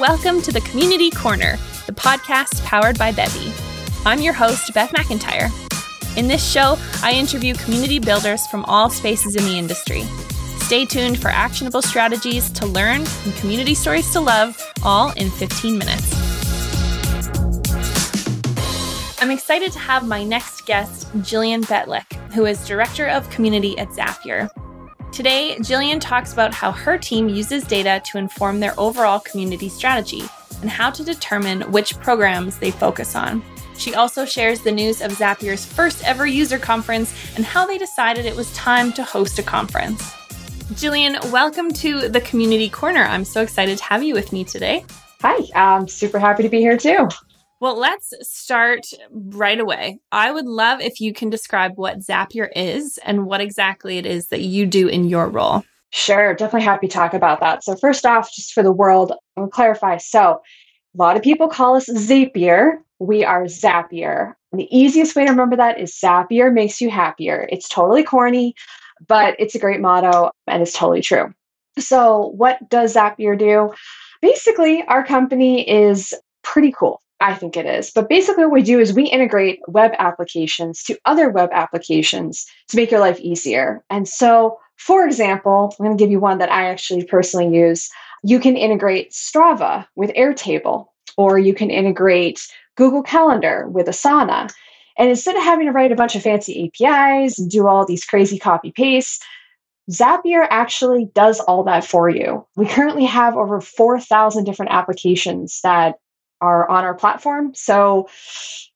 Welcome to the Community Corner, the podcast powered by Bevy. I'm your host, Beth McIntyre. In this show, I interview community builders from all spaces in the industry. Stay tuned for actionable strategies to learn and community stories to love, all in 15 minutes. I'm excited to have my next guest, Jillian Bejtlich, who is Director of Community at Zapier. Today, Jillian talks about how her team uses data to inform their overall community strategy and how to determine which programs they focus on. She also shares the news of Zapier's first ever user conference and how they decided it was time to host a conference. Jillian, welcome to the Community Corner. I'm so excited to have you with me today. Hi, I'm super happy to be here too. Well, let's start right away. I would love if you can describe what Zapier is and what exactly it is that you do in your role. Sure, definitely happy to talk about that. So, first off, just for the world, I'll clarify. So, a lot of people call us Zapier. We are Zapier. And the easiest way to remember that is Zapier makes you happier. It's totally corny, but it's a great motto and it's totally true. So, what does Zapier do? Basically, our company is pretty cool. I think it is. But basically, what we do is we integrate web applications to other web applications to make your life easier. And so, for example, I'm going to give you one that I actually personally use. You can integrate Strava with Airtable, or you can integrate Google Calendar with Asana. And instead of having to write a bunch of fancy APIs and do all these crazy copy paste, Zapier actually does all that for you. We currently have over 4,000 different applications that are on our platform. So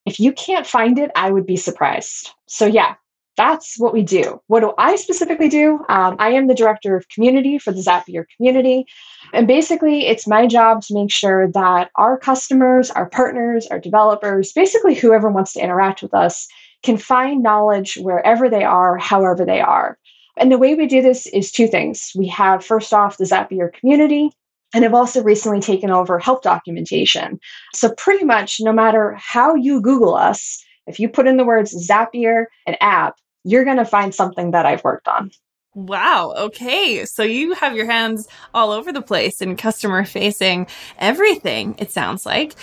if you can't find it, I would be surprised. So, yeah, that's what we do. What do I specifically do? Um, I am the director of community for the Zapier community. And basically, it's my job to make sure that our customers, our partners, our developers, basically whoever wants to interact with us, can find knowledge wherever they are, however they are. And the way we do this is two things. We have, first off, the Zapier community, and I've also recently taken over help documentation. So, pretty much no matter how you Google us, if you put in the words Zapier and app, you're going to find something that I've worked on. Wow. Okay. So you have your hands all over the place in customer facing everything, it sounds like.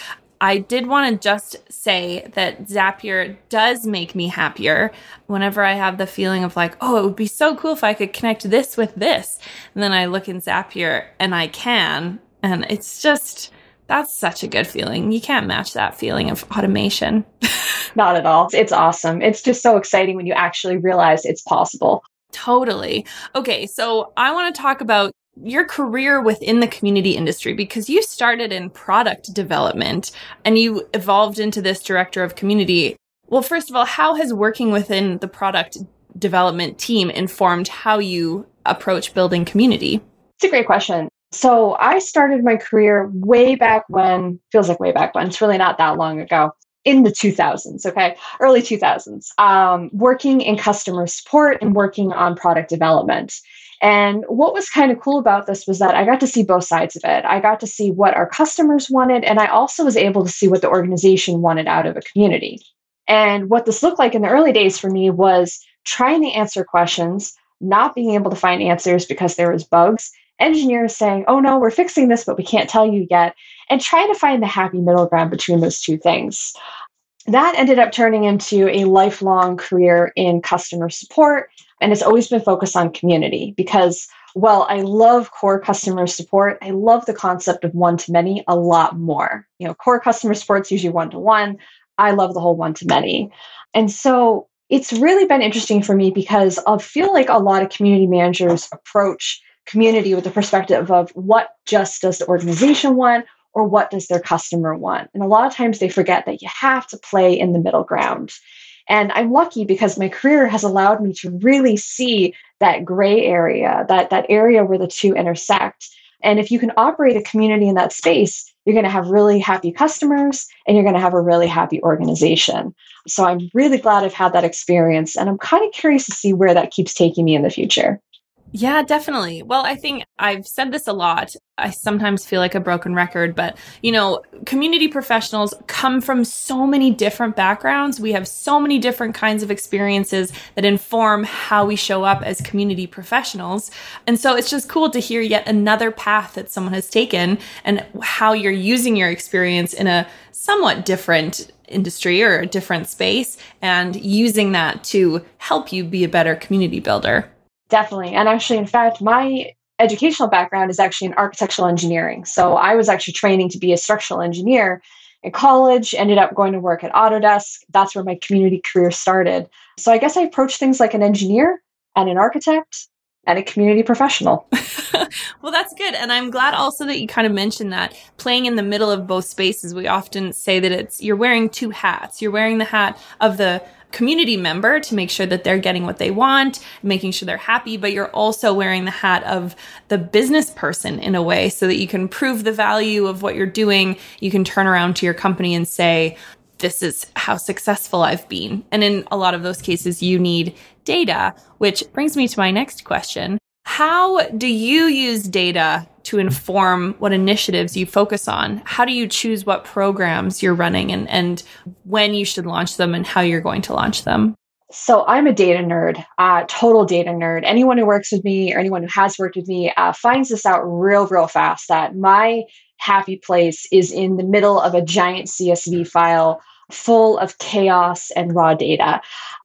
I did want to just say that Zapier does make me happier whenever I have the feeling of like, oh, it would be so cool if I could connect this with this. And then I look in Zapier and I can. And it's just, that's such a good feeling. You can't match that feeling of automation. Not at all. It's awesome. It's just so exciting when you actually realize it's possible. Totally. Okay, so I want to talk about your career within the community industry because you started in product development and you evolved into this director of community. Well, first of all, how has working within the product development team informed how you approach building community? It's a great question. So I started my career way back when, feels like way back when, it's really not that long ago, in the 2000s, okay, early 2000s, um, working in customer support and working on product development. And what was kind of cool about this was that I got to see both sides of it. I got to see what our customers wanted, and I also was able to see what the organization wanted out of a community. And what this looked like in the early days for me was trying to answer questions, not being able to find answers because there was bugs, engineers saying, "Oh no, we're fixing this, but we can't tell you yet," and trying to find the happy middle ground between those two things. That ended up turning into a lifelong career in customer support and it's always been focused on community because, well, I love core customer support. I love the concept of one to many a lot more. You know, core customer support is usually one to one. I love the whole one to many. And so it's really been interesting for me because I feel like a lot of community managers approach community with the perspective of what just does the organization want or what does their customer want. And a lot of times they forget that you have to play in the middle ground. And I'm lucky because my career has allowed me to really see that gray area, that, that area where the two intersect. And if you can operate a community in that space, you're going to have really happy customers and you're going to have a really happy organization. So I'm really glad I've had that experience. And I'm kind of curious to see where that keeps taking me in the future. Yeah, definitely. Well, I think I've said this a lot. I sometimes feel like a broken record, but you know, community professionals come from so many different backgrounds. We have so many different kinds of experiences that inform how we show up as community professionals. And so it's just cool to hear yet another path that someone has taken and how you're using your experience in a somewhat different industry or a different space and using that to help you be a better community builder. Definitely. And actually, in fact, my educational background is actually in architectural engineering. So I was actually training to be a structural engineer in college, ended up going to work at Autodesk. That's where my community career started. So I guess I approach things like an engineer and an architect and a community professional. well, that's good. And I'm glad also that you kind of mentioned that playing in the middle of both spaces. We often say that it's you're wearing two hats. You're wearing the hat of the community member to make sure that they're getting what they want, making sure they're happy, but you're also wearing the hat of the business person in a way so that you can prove the value of what you're doing. You can turn around to your company and say, this is how successful I've been. And in a lot of those cases, you need data, which brings me to my next question. How do you use data to inform what initiatives you focus on? How do you choose what programs you're running and, and when you should launch them and how you're going to launch them? So I'm a data nerd, uh, total data nerd. Anyone who works with me or anyone who has worked with me uh, finds this out real, real fast that my happy place is in the middle of a giant CSV file full of chaos and raw data.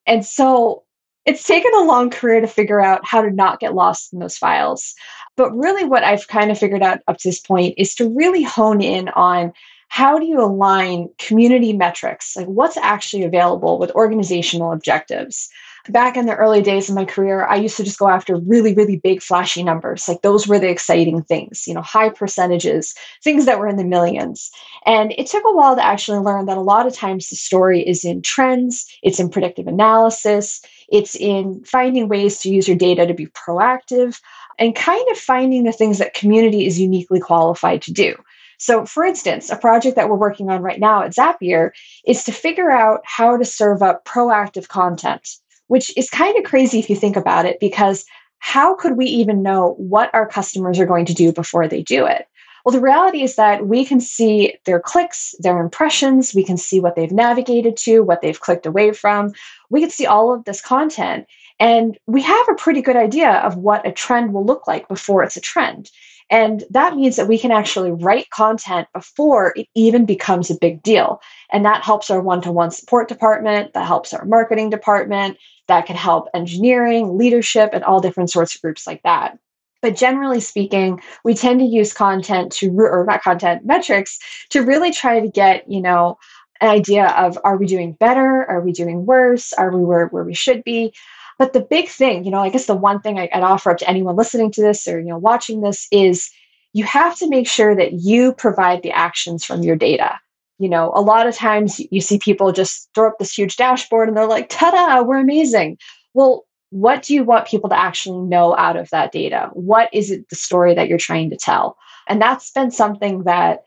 And so it's taken a long career to figure out how to not get lost in those files. But really, what I've kind of figured out up to this point is to really hone in on how do you align community metrics, like what's actually available with organizational objectives. Back in the early days of my career, I used to just go after really, really big, flashy numbers. Like those were the exciting things, you know, high percentages, things that were in the millions. And it took a while to actually learn that a lot of times the story is in trends, it's in predictive analysis, it's in finding ways to use your data to be proactive and kind of finding the things that community is uniquely qualified to do. So, for instance, a project that we're working on right now at Zapier is to figure out how to serve up proactive content, which is kind of crazy if you think about it, because how could we even know what our customers are going to do before they do it? Well, the reality is that we can see their clicks, their impressions, we can see what they've navigated to, what they've clicked away from. We can see all of this content. And we have a pretty good idea of what a trend will look like before it's a trend. And that means that we can actually write content before it even becomes a big deal. And that helps our one to one support department, that helps our marketing department, that can help engineering, leadership, and all different sorts of groups like that. But generally speaking, we tend to use content to, or not content, metrics to really try to get, you know, an idea of are we doing better? Are we doing worse? Are we where, where we should be? But the big thing, you know, I guess the one thing I, would offer up to anyone listening to this or, you know, watching this is you have to make sure that you provide the actions from your data. You know, a lot of times you see people just throw up this huge dashboard and they're like, ta da, we're amazing. Well, what do you want people to actually know out of that data? What is it the story that you're trying to tell? And that's been something that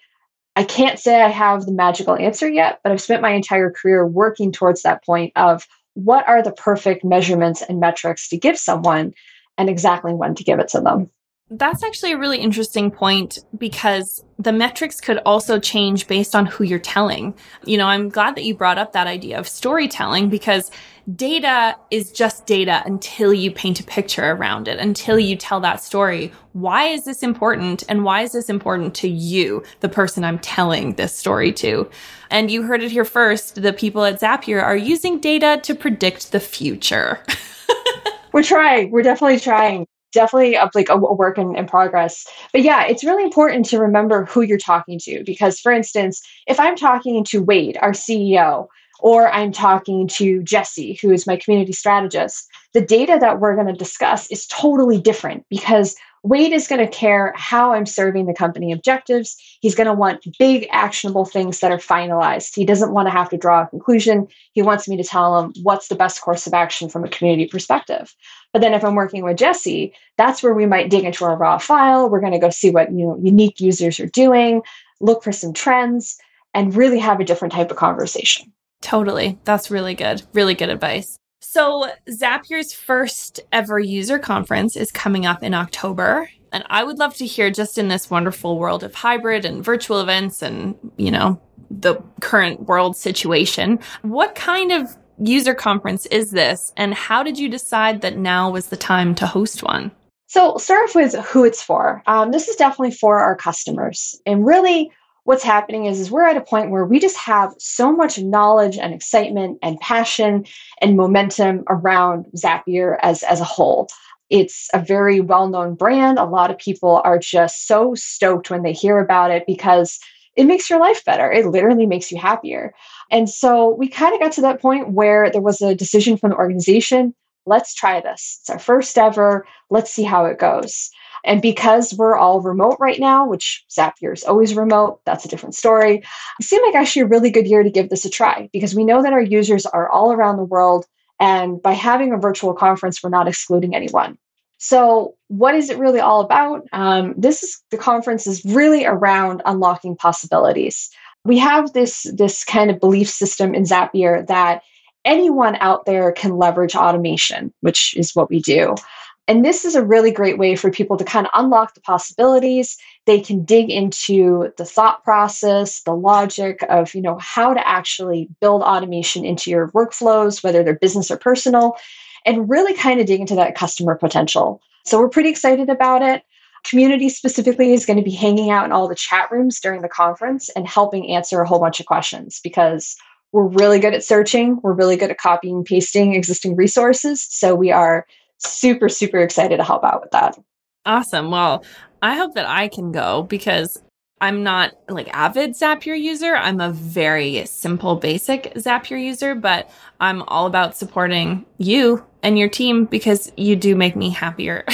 I can't say I have the magical answer yet, but I've spent my entire career working towards that point of what are the perfect measurements and metrics to give someone and exactly when to give it to them. That's actually a really interesting point because the metrics could also change based on who you're telling. You know, I'm glad that you brought up that idea of storytelling because data is just data until you paint a picture around it, until you tell that story. Why is this important? And why is this important to you, the person I'm telling this story to? And you heard it here first. The people at Zapier are using data to predict the future. We're trying. We're definitely trying definitely a, like a, a work in, in, progress. But yeah, it's really important to remember who you're talking to because, for instance, if I'm talking to Wade, our CEO, or I'm talking to Jesse, who is my community strategist, the data that we're going to discuss is totally different because Wade is going to care how I'm serving the company objectives. He's going to want big, actionable things that are finalized. He doesn't want to have to draw a conclusion. He wants me to tell him what's the best course of action from a community perspective. But then if I'm working with Jesse, that's where we might dig into our raw file. We're going to go see what you know unique users are doing, look for some trends, and really have a different type of conversation. Totally. That's really good. Really good advice. So, Zapier's first ever user conference is coming up in October. And I would love to hear just in this wonderful world of hybrid and virtual events and, you know, the current world situation, what kind of user conference is this? And how did you decide that now was the time to host one? So, start off with who it's for. Um, this is definitely for our customers. And really, what's happening is, is we're at a point where we just have so much knowledge and excitement and passion and momentum around Zapier as, as a whole. It's a very well known brand. A lot of people are just so stoked when they hear about it because it makes your life better. It literally makes you happier. And so we kind of got to that point where there was a decision from the organization let's try this. It's our first ever. Let's see how it goes. And because we're all remote right now, which Zapier is always remote, that's a different story. It seemed like actually a really good year to give this a try because we know that our users are all around the world. And by having a virtual conference, we're not excluding anyone. So, what is it really all about? Um, this is the conference is really around unlocking possibilities. We have this this kind of belief system in Zapier that anyone out there can leverage automation, which is what we do. And this is a really great way for people to kind of unlock the possibilities. They can dig into the thought process, the logic of, you know, how to actually build automation into your workflows, whether they're business or personal, and really kind of dig into that customer potential. So we're pretty excited about it. Community specifically is going to be hanging out in all the chat rooms during the conference and helping answer a whole bunch of questions because we're really good at searching. We're really good at copying and pasting existing resources. So we are super, super excited to help out with that. Awesome. Well, I hope that I can go because I'm not like avid Zapier user. I'm a very simple, basic Zapier user, but I'm all about supporting you and your team because you do make me happier.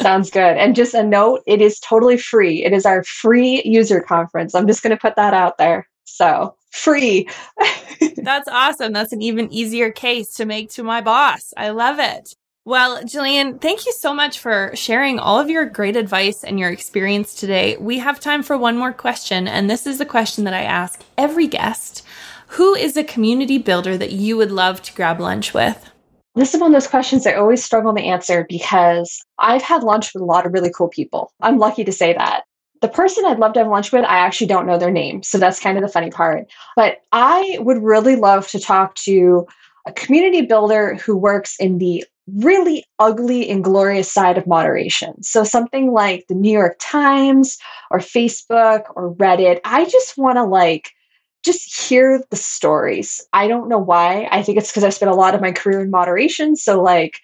Sounds good. And just a note, it is totally free. It is our free user conference. I'm just going to put that out there. So free. That's awesome. That's an even easier case to make to my boss. I love it. Well, Jillian, thank you so much for sharing all of your great advice and your experience today. We have time for one more question, and this is the question that I ask every guest. Who is a community builder that you would love to grab lunch with? This is one of those questions I always struggle to answer because I've had lunch with a lot of really cool people. I'm lucky to say that the person I'd love to have lunch with, I actually don't know their name. So that's kind of the funny part. But I would really love to talk to a community builder who works in the really ugly and glorious side of moderation. So something like the New York Times or Facebook or Reddit. I just want to like just hear the stories. I don't know why. I think it's because I spent a lot of my career in moderation. So like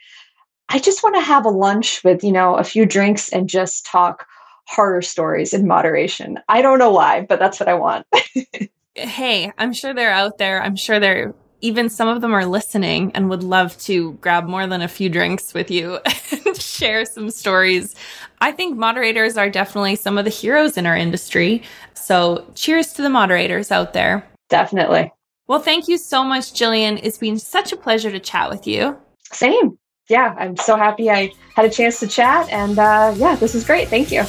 I just want to have a lunch with, you know, a few drinks and just talk horror stories in moderation. I don't know why, but that's what I want. hey, I'm sure they're out there. I'm sure they're even some of them are listening and would love to grab more than a few drinks with you and share some stories. I think moderators are definitely some of the heroes in our industry. So, cheers to the moderators out there. Definitely. Well, thank you so much, Jillian. It's been such a pleasure to chat with you. Same. Yeah, I'm so happy I had a chance to chat. And uh, yeah, this is great. Thank you.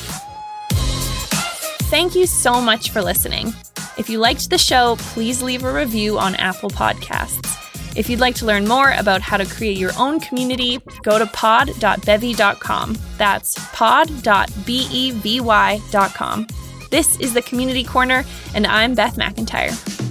Thank you so much for listening. If you liked the show, please leave a review on Apple Podcasts. If you'd like to learn more about how to create your own community, go to pod.bevy.com. That's pod.bevy.com. This is the Community Corner, and I'm Beth McIntyre.